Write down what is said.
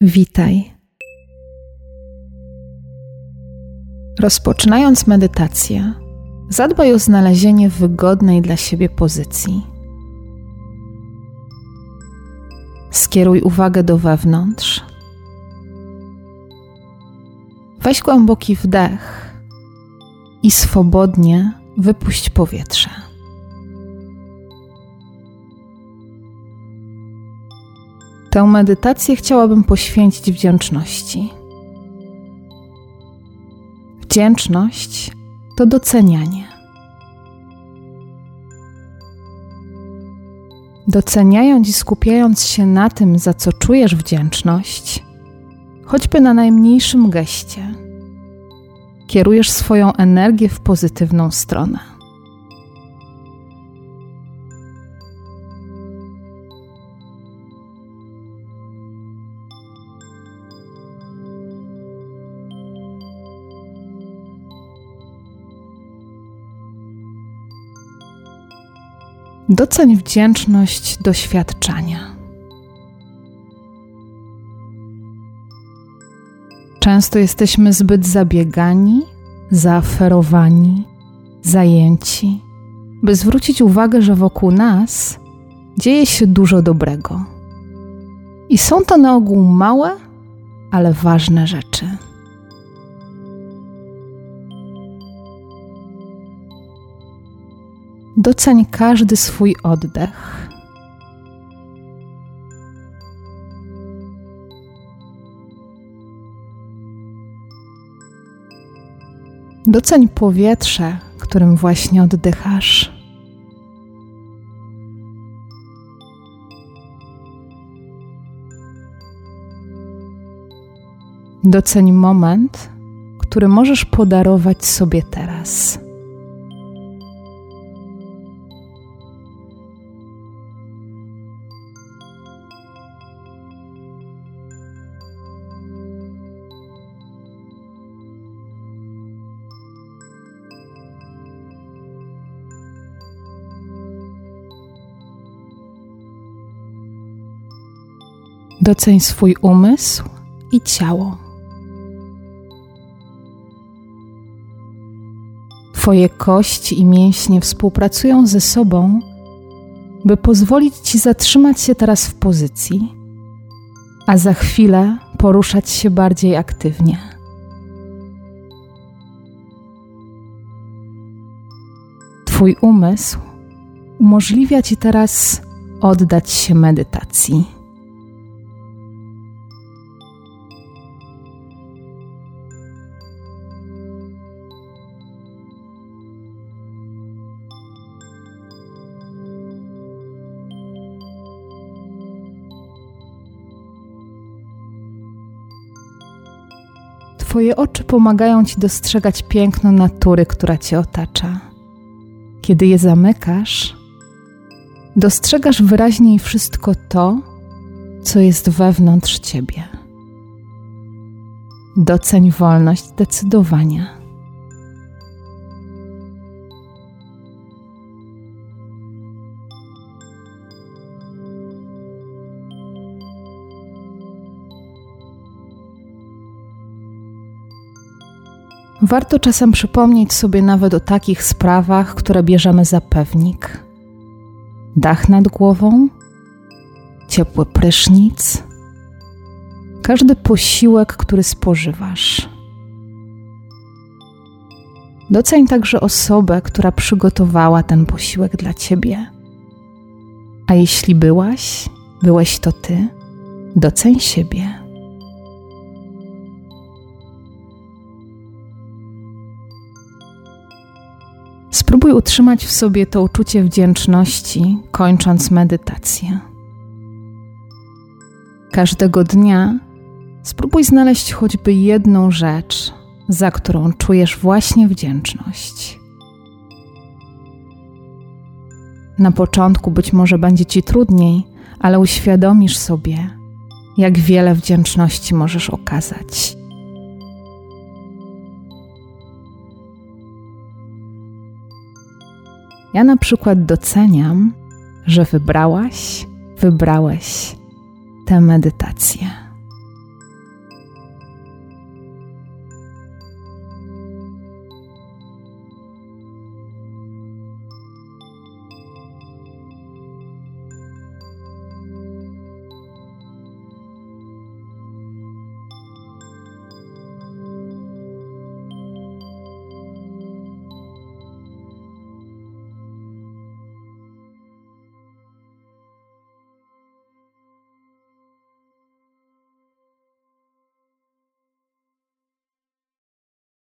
Witaj. Rozpoczynając medytację, zadbaj o znalezienie wygodnej dla siebie pozycji. Skieruj uwagę do wewnątrz. Weź głęboki wdech i swobodnie wypuść powietrze. Tę medytację chciałabym poświęcić wdzięczności. Wdzięczność to docenianie. Doceniając i skupiając się na tym, za co czujesz wdzięczność, choćby na najmniejszym geście, kierujesz swoją energię w pozytywną stronę. Doceń wdzięczność doświadczania. Często jesteśmy zbyt zabiegani, zaaferowani, zajęci, by zwrócić uwagę, że wokół nas dzieje się dużo dobrego. I są to na ogół małe, ale ważne rzeczy. Doceń każdy swój oddech. Doceń powietrze, którym właśnie oddychasz. Doceń moment, który możesz podarować sobie teraz. Doceń swój umysł i ciało. Twoje kości i mięśnie współpracują ze sobą, by pozwolić Ci zatrzymać się teraz w pozycji, a za chwilę poruszać się bardziej aktywnie. Twój umysł umożliwia Ci teraz oddać się medytacji. Twoje oczy pomagają Ci dostrzegać piękno natury, która Cię otacza. Kiedy je zamykasz, dostrzegasz wyraźniej wszystko to, co jest wewnątrz Ciebie. Doceń wolność decydowania. Warto czasem przypomnieć sobie nawet o takich sprawach, które bierzemy za pewnik. Dach nad głową, ciepły prysznic, każdy posiłek, który spożywasz. Doceń także osobę, która przygotowała ten posiłek dla ciebie. A jeśli byłaś, byłeś to ty, doceń siebie. Spróbuj utrzymać w sobie to uczucie wdzięczności, kończąc medytację. Każdego dnia spróbuj znaleźć choćby jedną rzecz, za którą czujesz właśnie wdzięczność. Na początku być może będzie ci trudniej, ale uświadomisz sobie, jak wiele wdzięczności możesz okazać. Ja na przykład doceniam, że wybrałaś, wybrałeś tę medytację.